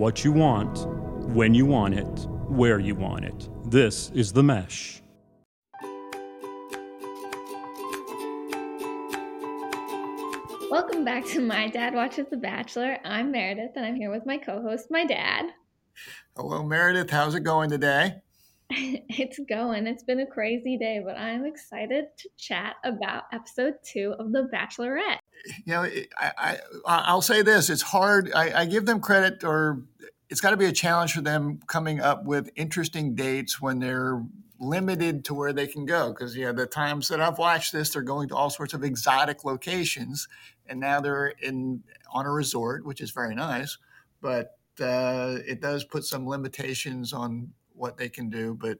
what you want, when you want it, where you want it. This is The Mesh. Welcome back to My Dad Watches The Bachelor. I'm Meredith and I'm here with my co host, my dad. Hello, Meredith. How's it going today? it's going. It's been a crazy day, but I'm excited to chat about episode two of The Bachelorette. You know, I, I will say this: it's hard. I, I give them credit, or it's got to be a challenge for them coming up with interesting dates when they're limited to where they can go. Because yeah, the times that I've watched this, they're going to all sorts of exotic locations, and now they're in on a resort, which is very nice, but uh, it does put some limitations on what they can do. But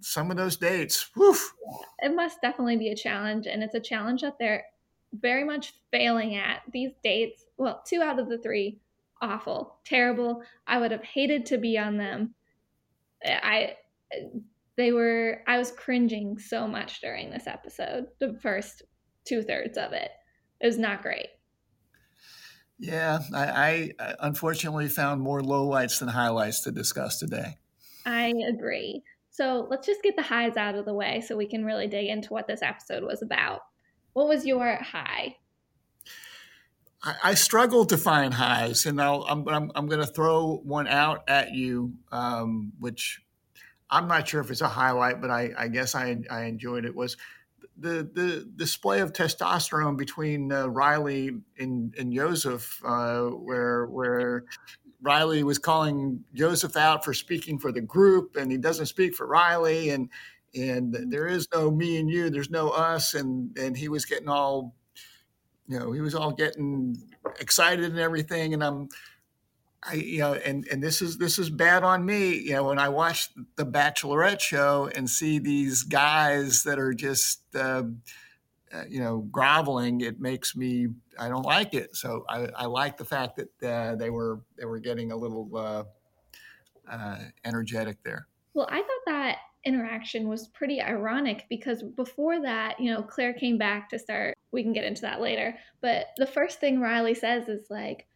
some of those dates, woof. It must definitely be a challenge. And it's a challenge that they're very much failing at. These dates, well, two out of the three, awful, terrible. I would have hated to be on them. I, they were, I was cringing so much during this episode, the first two thirds of it. It was not great. Yeah, I, I unfortunately found more lowlights than highlights to discuss today. I agree. So let's just get the highs out of the way so we can really dig into what this episode was about. What was your high? I, I struggled to find highs, and I'll, I'm, I'm, I'm going to throw one out at you, um, which I'm not sure if it's a highlight, but I, I guess I, I enjoyed it. Was the the display of testosterone between uh, Riley and, and Joseph, uh, where where Riley was calling Joseph out for speaking for the group, and he doesn't speak for Riley, and and there is no me and you, there's no us, and and he was getting all, you know, he was all getting excited and everything, and I'm, I you know, and and this is this is bad on me, you know, when I watch the Bachelorette show and see these guys that are just. Uh, uh, you know, groveling, it makes me I don't like it. So I, I like the fact that uh, they were they were getting a little uh, uh, energetic there. Well, I thought that interaction was pretty ironic because before that, you know, Clare came back to start. We can get into that later, but the first thing Riley says is like.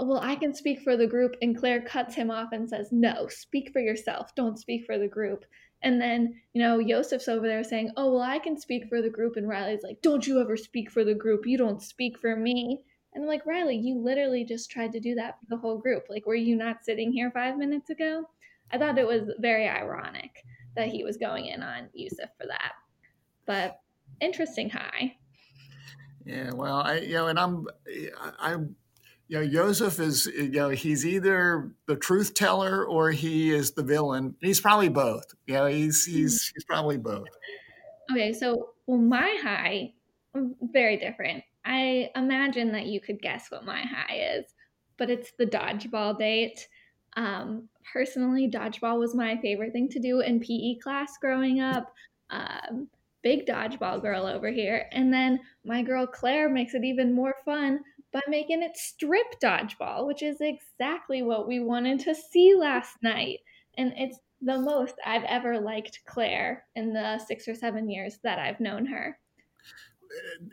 Well, I can speak for the group. And Clare cuts him off and says, No, speak for yourself. Don't speak for the group. And then, you know, Yosef's over there saying, Oh, well, I can speak for the group. And Riley's like, Don't you ever speak for the group. You don't speak for me. And I'm like, Riley, you literally just tried to do that for the whole group. Like, were you not sitting here five minutes ago? I thought it was very ironic that he was going in on Yosef for that. But interesting high. Yeah, well, I you know, and I'm I'm you know, Joseph is, you know, he's either the truth teller or he is the villain. He's probably both. You know, he's he's mm-hmm. he's probably both. Okay, so well, my high, very different. I imagine that you could guess what my high is, but it's the dodgeball date. Um, personally, dodgeball was my favorite thing to do in PE class growing up. Um, big dodgeball girl over here. And then my girl Clare makes it even more fun by making it strip dodgeball, which is exactly what we wanted to see last night. And it's the most I've ever liked Clare in the six or seven years that I've known her.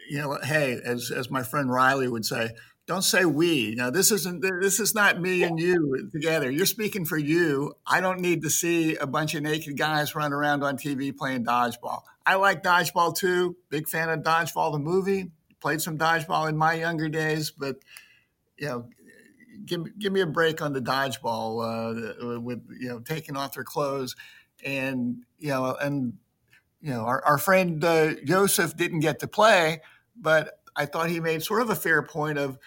You know, hey, as as my friend Riley would say, don't say we. Now this isn't this is not me and you together. You're speaking for you. I don't need to see a bunch of naked guys run around on TV playing dodgeball. I like dodgeball too. Big fan of dodgeball the movie played some dodgeball in my younger days, but you know, give give me a break on the dodgeball uh, with you know taking off their clothes, and you know, and you know, our, our friend uh, Joseph didn't get to play, but I thought he made sort of a fair point of,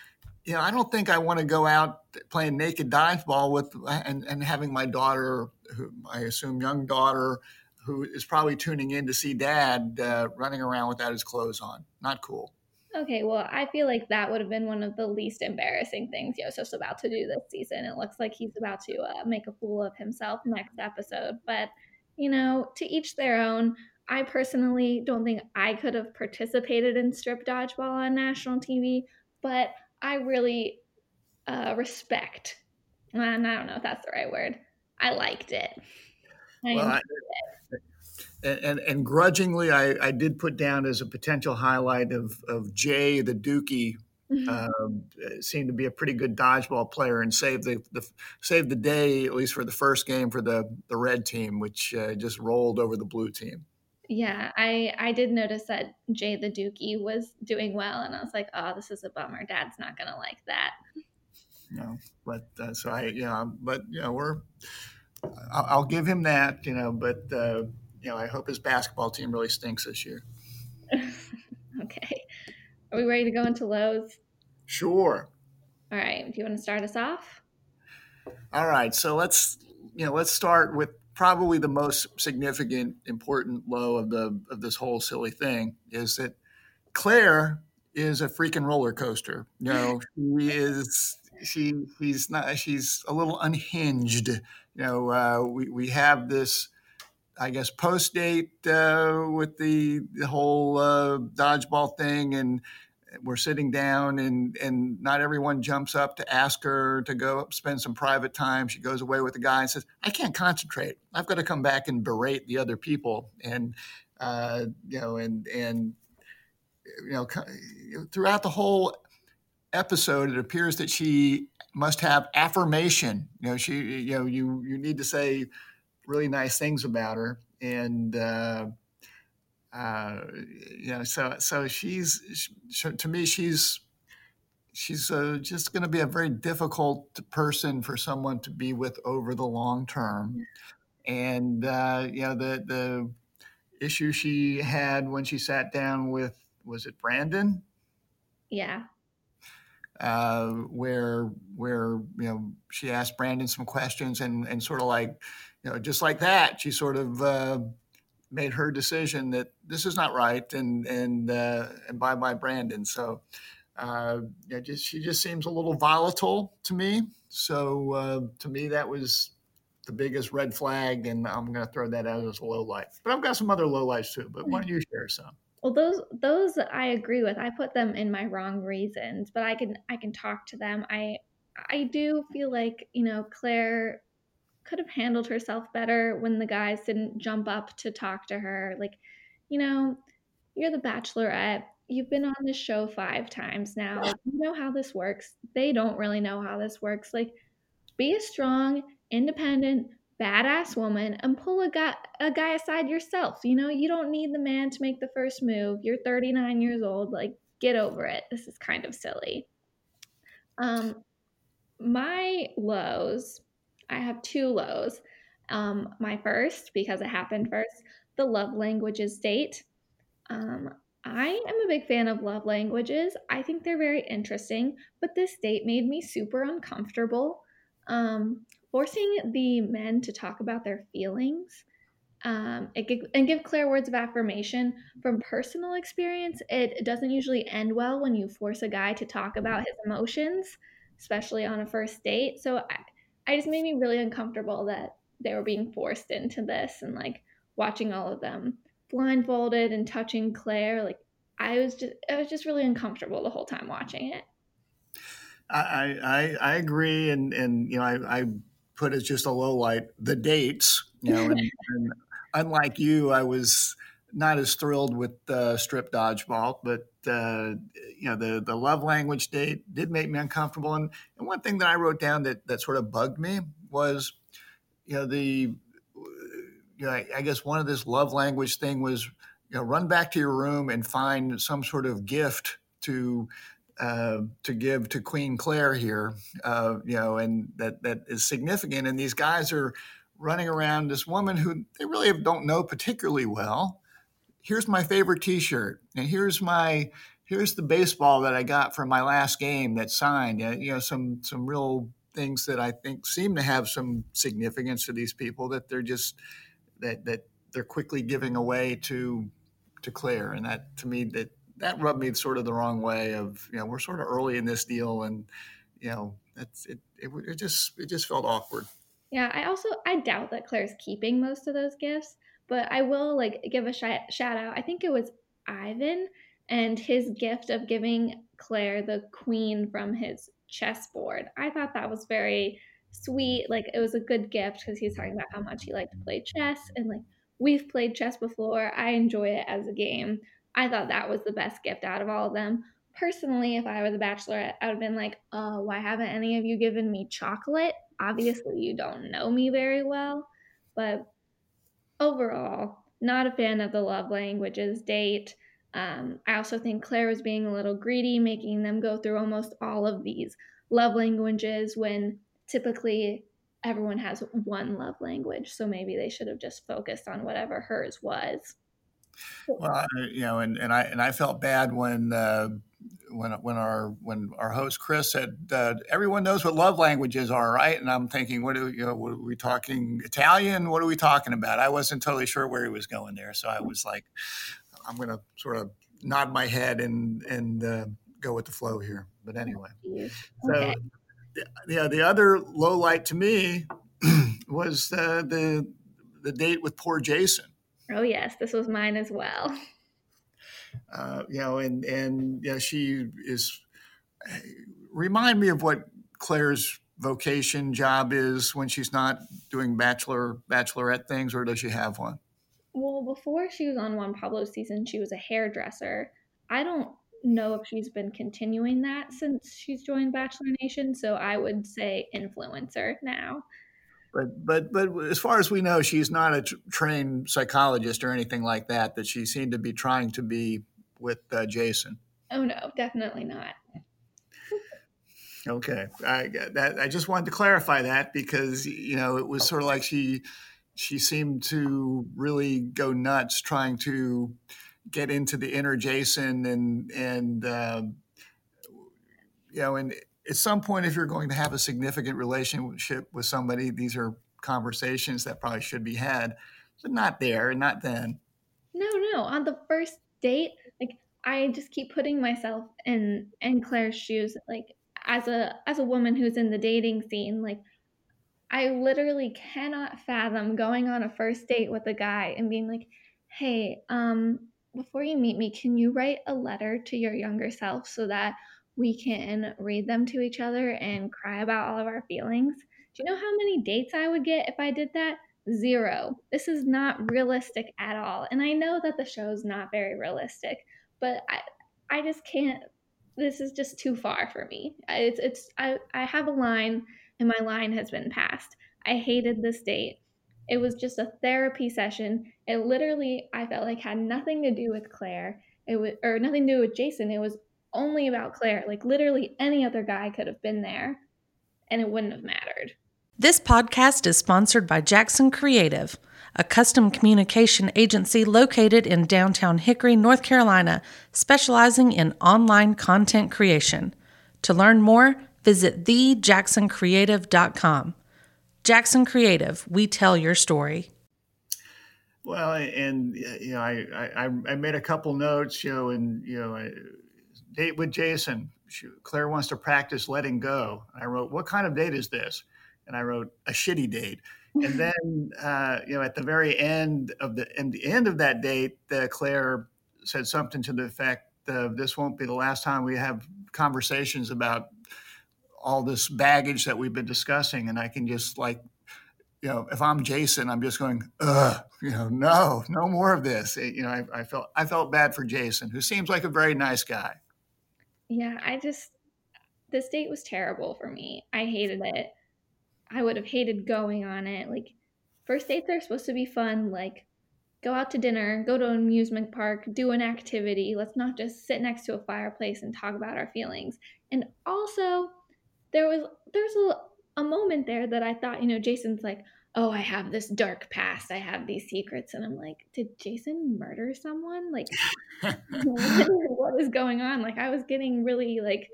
you know, I don't think I want to go out playing naked dodgeball with and, and having my daughter, who I assume young daughter, who is probably tuning in to see dad uh, running around without his clothes on. Not cool. Okay, well, I feel like that would have been one of the least embarrassing things Yosef's about to do this season. It looks like he's about to uh, make a fool of himself next episode. But, you know, to each their own. I personally don't think I could have participated in strip dodgeball on national TV, but I really uh, respect, and I don't know if that's the right word. I liked it. I well, I, it and, and, grudgingly, I, I did put down as a potential highlight of, of Jay the Dookie um, seemed to be a pretty good dodgeball player and saved the, the saved the day at least for the first game for the the red team, which uh, just rolled over the blue team. Yeah, I I did notice that Jay the Dookie was doing well, and I was like, oh, this is a bummer. Dad's not gonna like that. No, but uh, so I, you know, but you know, we're I'll, I'll give him that, you know, but uh, you know, I hope his basketball team really stinks this year. okay, are we ready to go into lows? Sure. All right. Do you want to start us off? All right. So let's you know let's start with probably the most significant, important low of the of this whole silly thing is that Clare is a freaking roller coaster. You know, she is she she's not she's a little unhinged. You know, uh, we we have this. I guess post date uh, with the the whole uh, dodgeball thing, and we're sitting down and and not everyone jumps up to ask her to go spend some private time. She goes away with the guy and says i can't concentrate. I've got to come back and berate the other people. And uh, you know and and you know throughout the whole episode it appears that she must have affirmation. You know she you know you you need to say really nice things about her and uh, uh, you know, so so she's she, to me she's she's uh, just going to be a very difficult person for someone to be with over the long term, and uh, you know the the issue she had when she sat down with was it Brandon? Yeah. Uh, where where you know she asked Brandon some questions and and sort of like you know just like that she sort of uh, made her decision that this is not right, and and uh, and bye bye Brandon. So, uh, yeah, just she just seems a little volatile to me. So uh, to me, that was the biggest red flag, and I'm going to throw that out as a low light. But I've got some other low lights too. But why don't you share some? Well, those those I agree with. I put them in my wrong reasons, but I can I can talk to them. I I do feel like you know Clare could have handled herself better when the guys didn't jump up to talk to her. Like, you know, you're the bachelorette. You've been on the show five times now. You know how this works. They don't really know how this works. Like, be a strong, independent, badass woman and pull a guy a guy aside yourself. You know, you don't need the man to make the first move. You're 39 years old. Like, get over it. This is kind of silly. Um, my lows I have two lows. Um, my first, because it happened first, the love languages date. Um, I am a big fan of love languages. I think they're very interesting, but this date made me super uncomfortable. Um, forcing the men to talk about their feelings um, and give Clare words of affirmation from personal experience. It doesn't usually end well when you force a guy to talk about his emotions, especially on a first date. So I, I just made me really uncomfortable that they were being forced into this and like watching all of them blindfolded and touching Clare. Like I was just, I was just really uncomfortable the whole time watching it. I, I, I agree. And, and, you know, I, I put as just a low light the dates, you know, and, and unlike you, I was not as thrilled with uh, strip dodgeball, but uh, you know the the love language date did make me uncomfortable. And, and one thing that I wrote down that that sort of bugged me was, you know, the you know I, I guess one of this love language thing was you know run back to your room and find some sort of gift to uh, to give to Queen Clare here, uh, you know, and that that is significant. And these guys are running around this woman who they really don't know particularly well, here's my favorite T-shirt, and here's my here's the baseball that I got from my last game that signed. You know, some some real things that I think seem to have some significance to these people that they're just that that they're quickly giving away to to Clare, and that to me that that rubbed me sort of the wrong way. Of you know, we're sort of early in this deal, and you know, that's it. It, it just it just felt awkward. Yeah, I also I doubt that Clare's keeping most of those gifts. But I will like give a sh- shout out. I think it was Ivan and his gift of giving Clare the queen from his chessboard. I thought that was very sweet. Like it was a good gift because he's talking about how much he liked to play chess and like we've played chess before. I enjoy it as a game. I thought that was the best gift out of all of them. personally, if I was a bachelorette, I would have been like, oh, why haven't any of you given me chocolate? Obviously, you don't know me very well. But overall, not a fan of the love languages date. Um, I also think Clare was being a little greedy, making them go through almost all of these love languages when typically everyone has one love language. So maybe they should have just focused on whatever hers was. Well, you know, and, and I and I felt bad when uh, when when our when our host Chris said uh, everyone knows what love languages are, right? And I'm thinking, what are you know, what are we talking Italian? What are we talking about? I wasn't totally sure where he was going there, so I was like, I'm going to sort of nod my head and and uh, go with the flow here. But anyway, okay. so yeah, the other low light to me was uh, the the date with poor Jason. Oh yes, this was mine as well. Uh, you know, and and you know, she is. Remind me of what Clare's vocation job is when she's not doing bachelor bachelorette things, or does she have one? Well, before she was on Juan Pablo season, she was a hairdresser. I don't know if she's been continuing that since she's joined Bachelor Nation, so I would say influencer now. But but but as far as we know, she's not a t- trained psychologist or anything like that. That she seemed to be trying to be with uh, Jason. Oh no, definitely not. okay, I that I just wanted to clarify that because you know it was sort of like she she seemed to really go nuts trying to get into the inner Jason and and um, you know and at some point, if you're going to have a significant relationship with somebody, these are conversations that probably should be had, but not there and not then. No, no. On the first date, like I just keep putting myself in in Clare's shoes, like as a as a woman who's in the dating scene, like I literally cannot fathom going on a first date with a guy and being like, "Hey, um, before you meet me, can you write a letter to your younger self so that we can read them to each other and cry about all of our feelings. Do you know how many dates I would get if I did that? Zero. This is not realistic at all. And I know that the show is not very realistic, but I I just can't this is just too far for me. It's it's I, I have a line and my line has been passed. I hated this date. It was just a therapy session. It literally I felt like had nothing to do with Clare. It was or nothing to do with Jason. It was only about Clare. Like literally any other guy could have been there and it wouldn't have mattered. This podcast is sponsored by Jackson Creative, a custom communication agency located in downtown Hickory, North Carolina, specializing in online content creation. To learn more, visit thejacksoncreative.com. Jackson Creative, we tell your story. Well, and you know, I, I I made a couple notes, you know, and you know, I, date with Jason. Clare wants to practice letting go. I wrote, what kind of date is this? And I wrote a shitty date. And then, uh, you know, at the very end of the, in the end of that date, uh, Clare said something to the effect of, this won't be the last time we have conversations about all this baggage that we've been discussing. And I can just like, you know, if I'm Jason, I'm just going, ugh, you know, no, no more of this. It, you know, I, I felt, I felt bad for Jason, who seems like a very nice guy. Yeah, I just this date was terrible for me. I hated it. I would have hated going on it. Like first dates are supposed to be fun, like go out to dinner, go to an amusement park, do an activity. Let's not just sit next to a fireplace and talk about our feelings. And also, there was there's a, a moment there that I thought, you know, Jason's like, oh, I have this dark past. I have these secrets. And I'm like, did Jason murder someone? Like, what is going on? Like, I was getting really, like,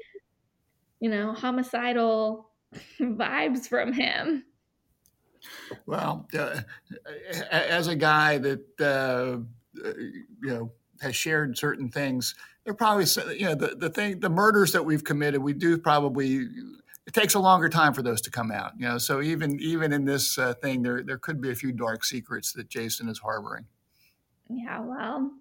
you know, homicidal vibes from him. Well, uh, as a guy that, uh, you know, has shared certain things, they're probably, you know, the, the thing, the murders that we've committed, we do probably it takes a longer time for those to come out. You know, so even even in this uh, thing, there there could be a few dark secrets that Jason is harboring. Yeah, well,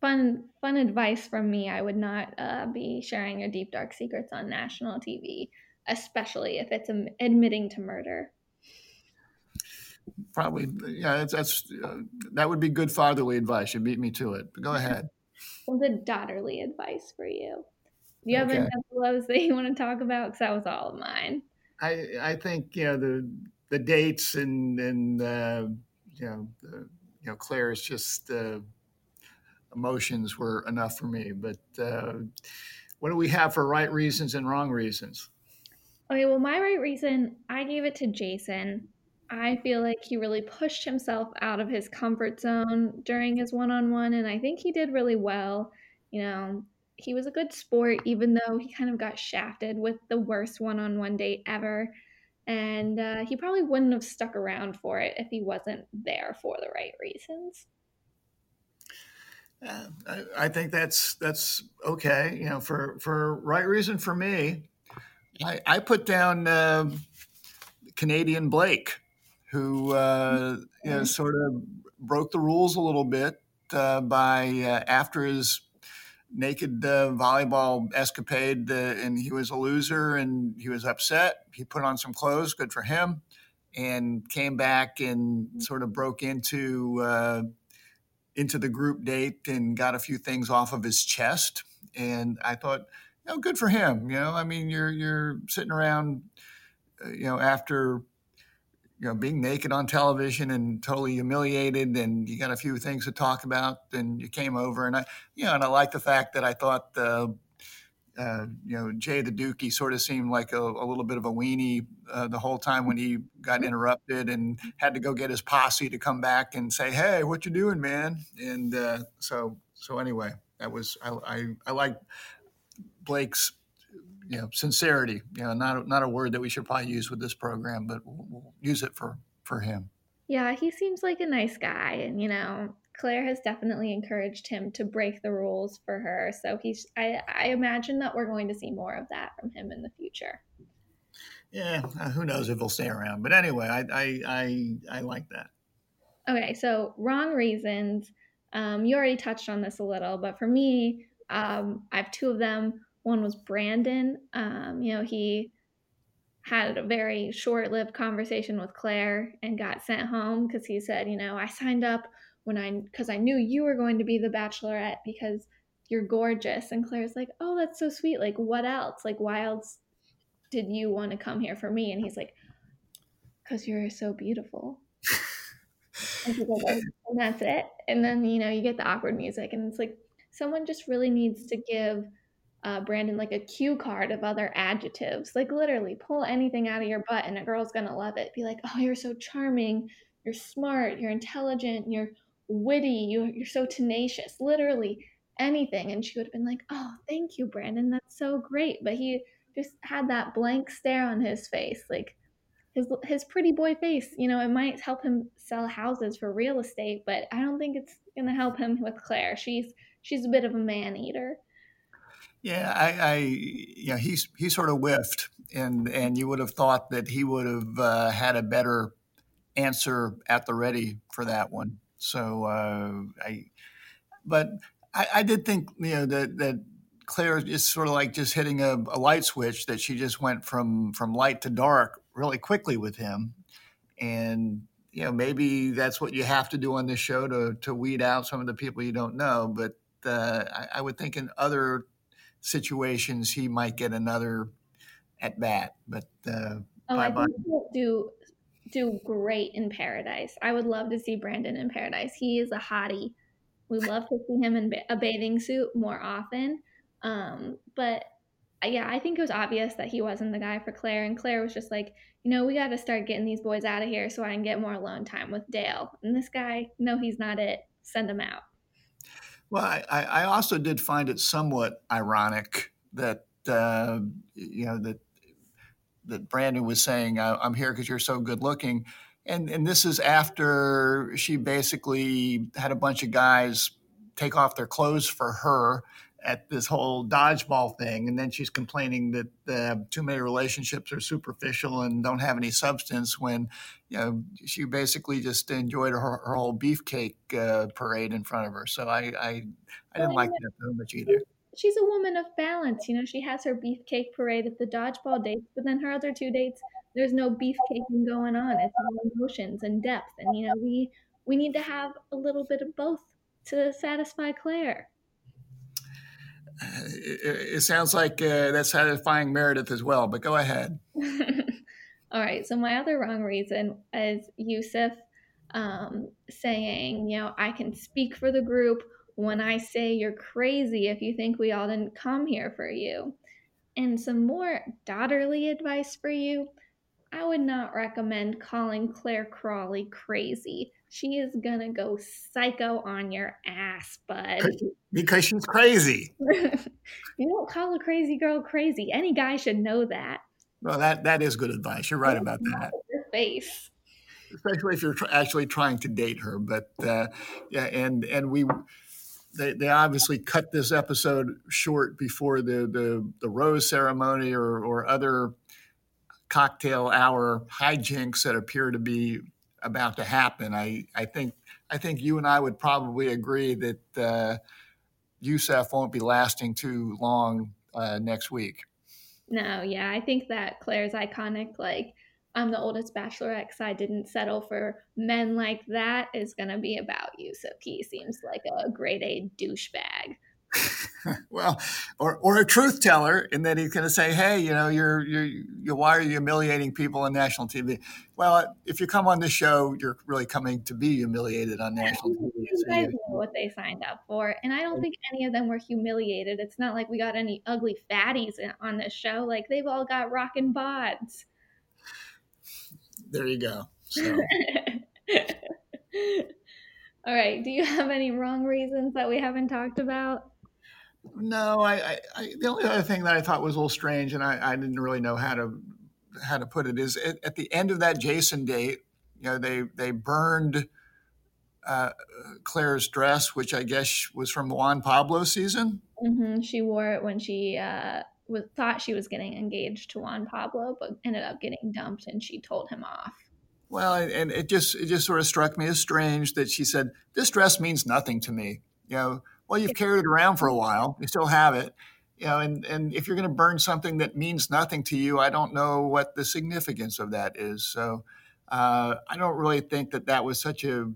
fun fun advice from me. I would not uh, be sharing your deep dark secrets on national TV, especially if it's admitting to murder. Probably, yeah. That's, that's uh, that would be good fatherly advice. You beat me to it. But go ahead. Well, good daughterly advice for you. Do you have any Okay. of those that you want to talk about? Because that was all of mine. I I think you know the the dates and and uh, you know the, you know Clare's just uh, emotions were enough for me. But uh, what do we have for right reasons and wrong reasons? Okay, well, my right reason, I gave it to Jason. I feel like he really pushed himself out of his comfort zone during his one on one, and I think he did really well. You know, he was a good sport, even though he kind of got shafted with the worst one on one date ever. And uh, he probably wouldn't have stuck around for it if he wasn't there for the right reasons. Uh, I, I think that's that's okay. You know, for for right reason for me, I, I put down uh, Canadian Blake, who uh, you know sort of broke the rules a little bit uh, by uh, after his naked uh, volleyball escapade, uh, and he was a loser and he was upset. He put on some clothes, good for him, and came back and sort of broke into uh, into the group date and got a few things off of his chest. And I thought, you know, good for him. You know, I mean, you're you're sitting around, uh, you know, after you know being naked on television and totally humiliated, and you got a few things to talk about, and you came over, and I, you know, and I like the fact that I thought. Uh, uh, you know, Jay the Dookie sort of seemed like a, a little bit of a weenie uh, the whole time when he got interrupted and had to go get his posse to come back and say, "Hey, what you doing, man?" And uh, so, so anyway, that was I, I, I like Blake's you know sincerity. You know, not not a word that we should probably use with this program, but we'll, we'll use it for for him. Yeah, he seems like a nice guy, and you know, Clare has definitely encouraged him to break the rules for her. So he's I, I imagine that we're going to see more of that from him in the future. Yeah, uh, who knows if he'll stay around? But anyway, I I I, I like that. Okay, so wrong reasons. Um, you already touched on this a little, but for me, um, I have two of them. One was Brandon. Um, you know, he had a very short-lived conversation with Clare and got sent home because he said, you know, I signed up when I because I knew you were going to be the bachelorette because you're gorgeous. And Clare's like, oh, that's so sweet. Like, what else? Like, why else did you want to come here for me? And he's like, because you're so beautiful. and, like, oh, and that's it. And then you know you get the awkward music, and it's like someone just really needs to give uh, Brandon like a cue card of other adjectives. Like literally, pull anything out of your butt, and a girl's gonna love it. Be like, oh, you're so charming. You're smart. You're intelligent. You're witty. You, you're so tenacious. Literally anything. And she would have been like, oh, thank you, Brandon. That's so great. But he just had that blank stare on his face, like his his pretty boy face. You know, it might help him sell houses for real estate, but I don't think it's gonna help him with Clare. She's she's a bit of a man eater. Yeah, I, I you know, he's he sort of whiffed, and and you would have thought that he would have uh, had a better answer at the ready for that one. So uh, I, but I, I, did think you know that that Clare is sort of like just hitting a, a, light switch that she just went from from light to dark really quickly with him, and you know maybe that's what you have to do on this show to to weed out some of the people you don't know. But uh, I, I would think in other situations he might get another at bat. But uh, oh, I think he'll do do great in Paradise. I would love to see Brandon in Paradise. He is a hottie. We love to see him in a bathing suit more often. Um, but uh, yeah, I think it was obvious that he wasn't the guy for Clare, and Clare was just like, you know, we got to start getting these boys out of here so I can get more alone time with Dale. And this guy, no, he's not it. Send him out. Well, I, I also did find it somewhat ironic that uh, you know that that Brandon was saying, "I'm here because you're so good looking," and and this is after she basically had a bunch of guys take off their clothes for her at this whole dodgeball thing, and then she's complaining that uh, too many relationships are superficial and don't have any substance. When you know she basically just enjoyed her, her whole beefcake uh, parade in front of her. So I I, I didn't like that so much either. She's a woman of balance. You know, she has her beefcake parade at the dodgeball dates, but then her other two dates, there's no beefcaking going on. It's all emotions and depth, and you know we we need to have a little bit of both to satisfy Clare. It, it sounds like uh, that's satisfying Meredith as well. But go ahead. All right. So my other wrong reason is Yosef um, saying, you know, I can speak for the group when I say you're crazy if you think we all didn't come here for you. And some more daughterly advice for you I would not recommend calling Clare Crawley crazy. She is gonna go psycho on your ass, bud. Because she's crazy. you don't call a crazy girl crazy. Any guy should know that. Well, that that is good advice. You're right about that. Your face. Especially if you're tr- actually trying to date her, but uh, yeah, and and we they, they obviously cut this episode short before the the, the rose ceremony or or other cocktail hour hijinks that appear to be about to happen. I, I think I think you and I would probably agree that uh, Yosef won't be lasting too long uh, next week. No, yeah, I think that Clare's iconic like I'm the oldest bachelorette because I didn't settle for men like that is going to be about Yosef. He seems like a grade A douchebag. well, or or a truth teller, in that he's going to say, "Hey, you know, you're you're you why are you humiliating people on national TV?" Well, if you come on the show, you're really coming to be humiliated on national TV. You guys know what they signed up for, and I don't mm. think any of them were humiliated. It's not like we got any ugly fatties on this show. Like they've all got rockin' bods. There you go. So. all right. Do you have any wrong reasons that we haven't talked about? No, I, I, the only other thing that I thought was a little strange, and I, I didn't really know how to how to put it, is at, at, the end of that Jason date, you know, they they burned uh, Clare's dress, which I guess was from the Juan Pablo season. Mm-hmm. She wore it when she uh, was thought she was getting engaged to Juan Pablo, but ended up getting dumped, and she told him off. Well, and it just it just sort of struck me as strange that she said this dress means nothing to me. You know, well, you've carried it around for a while. You still have it. You know, and, and if you're going to burn something that means nothing to you, I don't know what the significance of that is. So uh, I don't really think that that was such a, you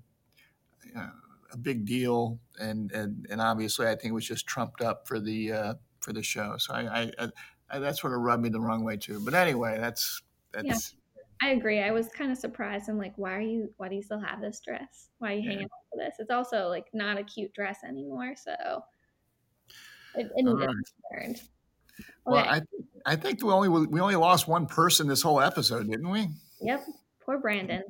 know, a big deal. And, and, and obviously I think it was just trumped up for the, uh, for the show. So I, I, I, that sort of rubbed me the wrong way too. But anyway, that's, that's, yeah. I agree. I was kind of surprised. I'm like, why are you? Why do you still have this dress? Why are you yeah. hanging on to this? It's also like not a cute dress anymore. So it, it right. Well, I I think we only we only lost one person this whole episode, didn't we? Yep. Poor Brandon.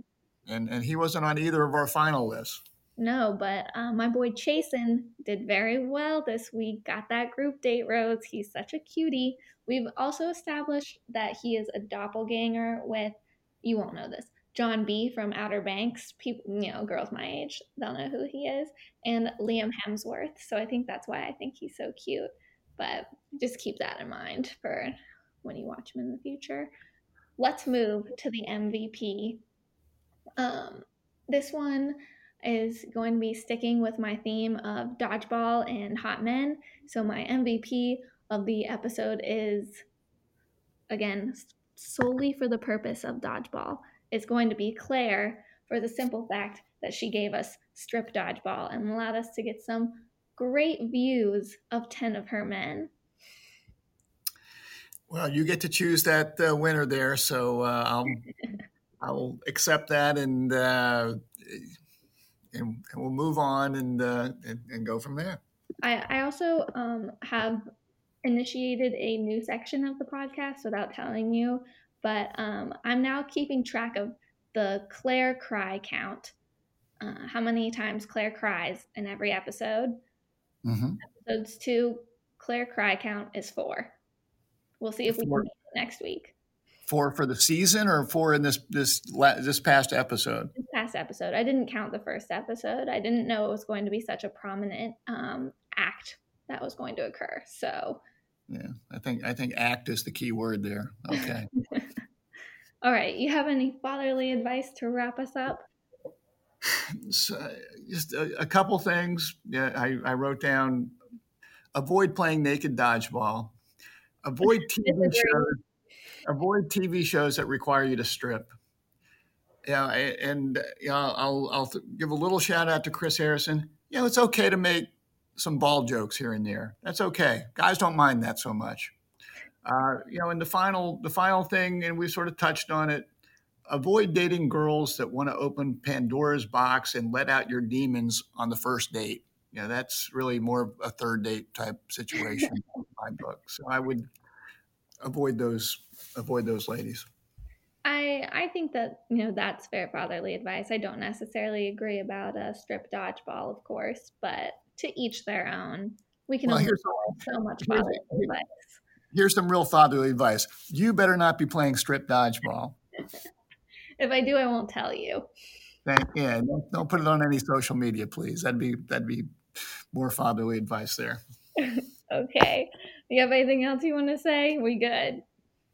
And and he wasn't on either of our final lists. No, but um, my boy Chasen did very well this week. Got that group date rose. He's such a cutie. We've also established that he is a doppelganger with you won't know this. John B from Outer Banks, people, you know, girls my age, they'll know who he is, and Liam Hemsworth. So I think that's why I think he's so cute. But just keep that in mind for when you watch him in the future. Let's move to the MVP. Um, this one is going to be sticking with my theme of dodgeball and hot men. So my MVP of the episode is again solely for the purpose of dodgeball is going to be Clare for the simple fact that she gave us strip dodgeball and allowed us to get some great views of 10 of her men. Well, you get to choose that uh, winner there, so uh, I'll I'll accept that and, uh, and, and we'll move on and, uh, and, and go from there. I, I also um, have initiated a new section of the podcast without telling you, but um, I'm now keeping track of the Clare cry count. Uh, how many times Clare cries in every episode? Mm-hmm. Episodes two, Clare cry count is four. We'll see if four. we can next week. Four for the season, or four in this this this past episode. This past episode, I didn't count the first episode. I didn't know it was going to be such a prominent um, act that was going to occur. So yeah, I think I think act is the key word there. Okay. All right. You have any fatherly advice to wrap us up? So, just a, a, couple things. Yeah, I, I wrote down: avoid playing naked dodgeball. Avoid TV shows. Avoid TV shows that require you to strip. Yeah, and yeah, I'll I'll give a little shout out to Chris Harrison. You know, it's okay to make some ball jokes here and there. That's okay. Guys don't mind that so much. Uh, you know, and the final the final thing, and we sort of touched on it. Avoid dating girls that want to open Pandora's box and let out your demons on the first date. You know, that's really more of a third date type situation in my book. So I would avoid those avoid those ladies. I I think that you know that's fair fatherly advice. I don't necessarily agree about a strip dodgeball, of course, but to each their own. We can well, only so much fatherly advice. Here's some real fatherly advice. You better not be playing strip dodgeball. if I do, I won't tell you. Thank, yeah, don't, don't put it on any social media, please. That'd be that'd be more fatherly advice there. okay. You have anything else you want to say? We good?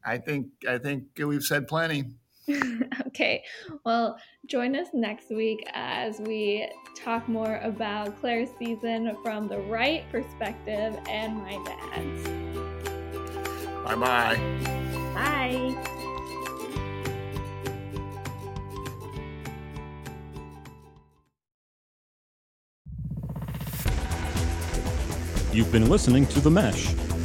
I think I think we've said plenty. okay. Well, join us next week as we talk more about Clare's season from the right perspective and my dad's. Bye-bye. Bye. You've been listening to The Mesh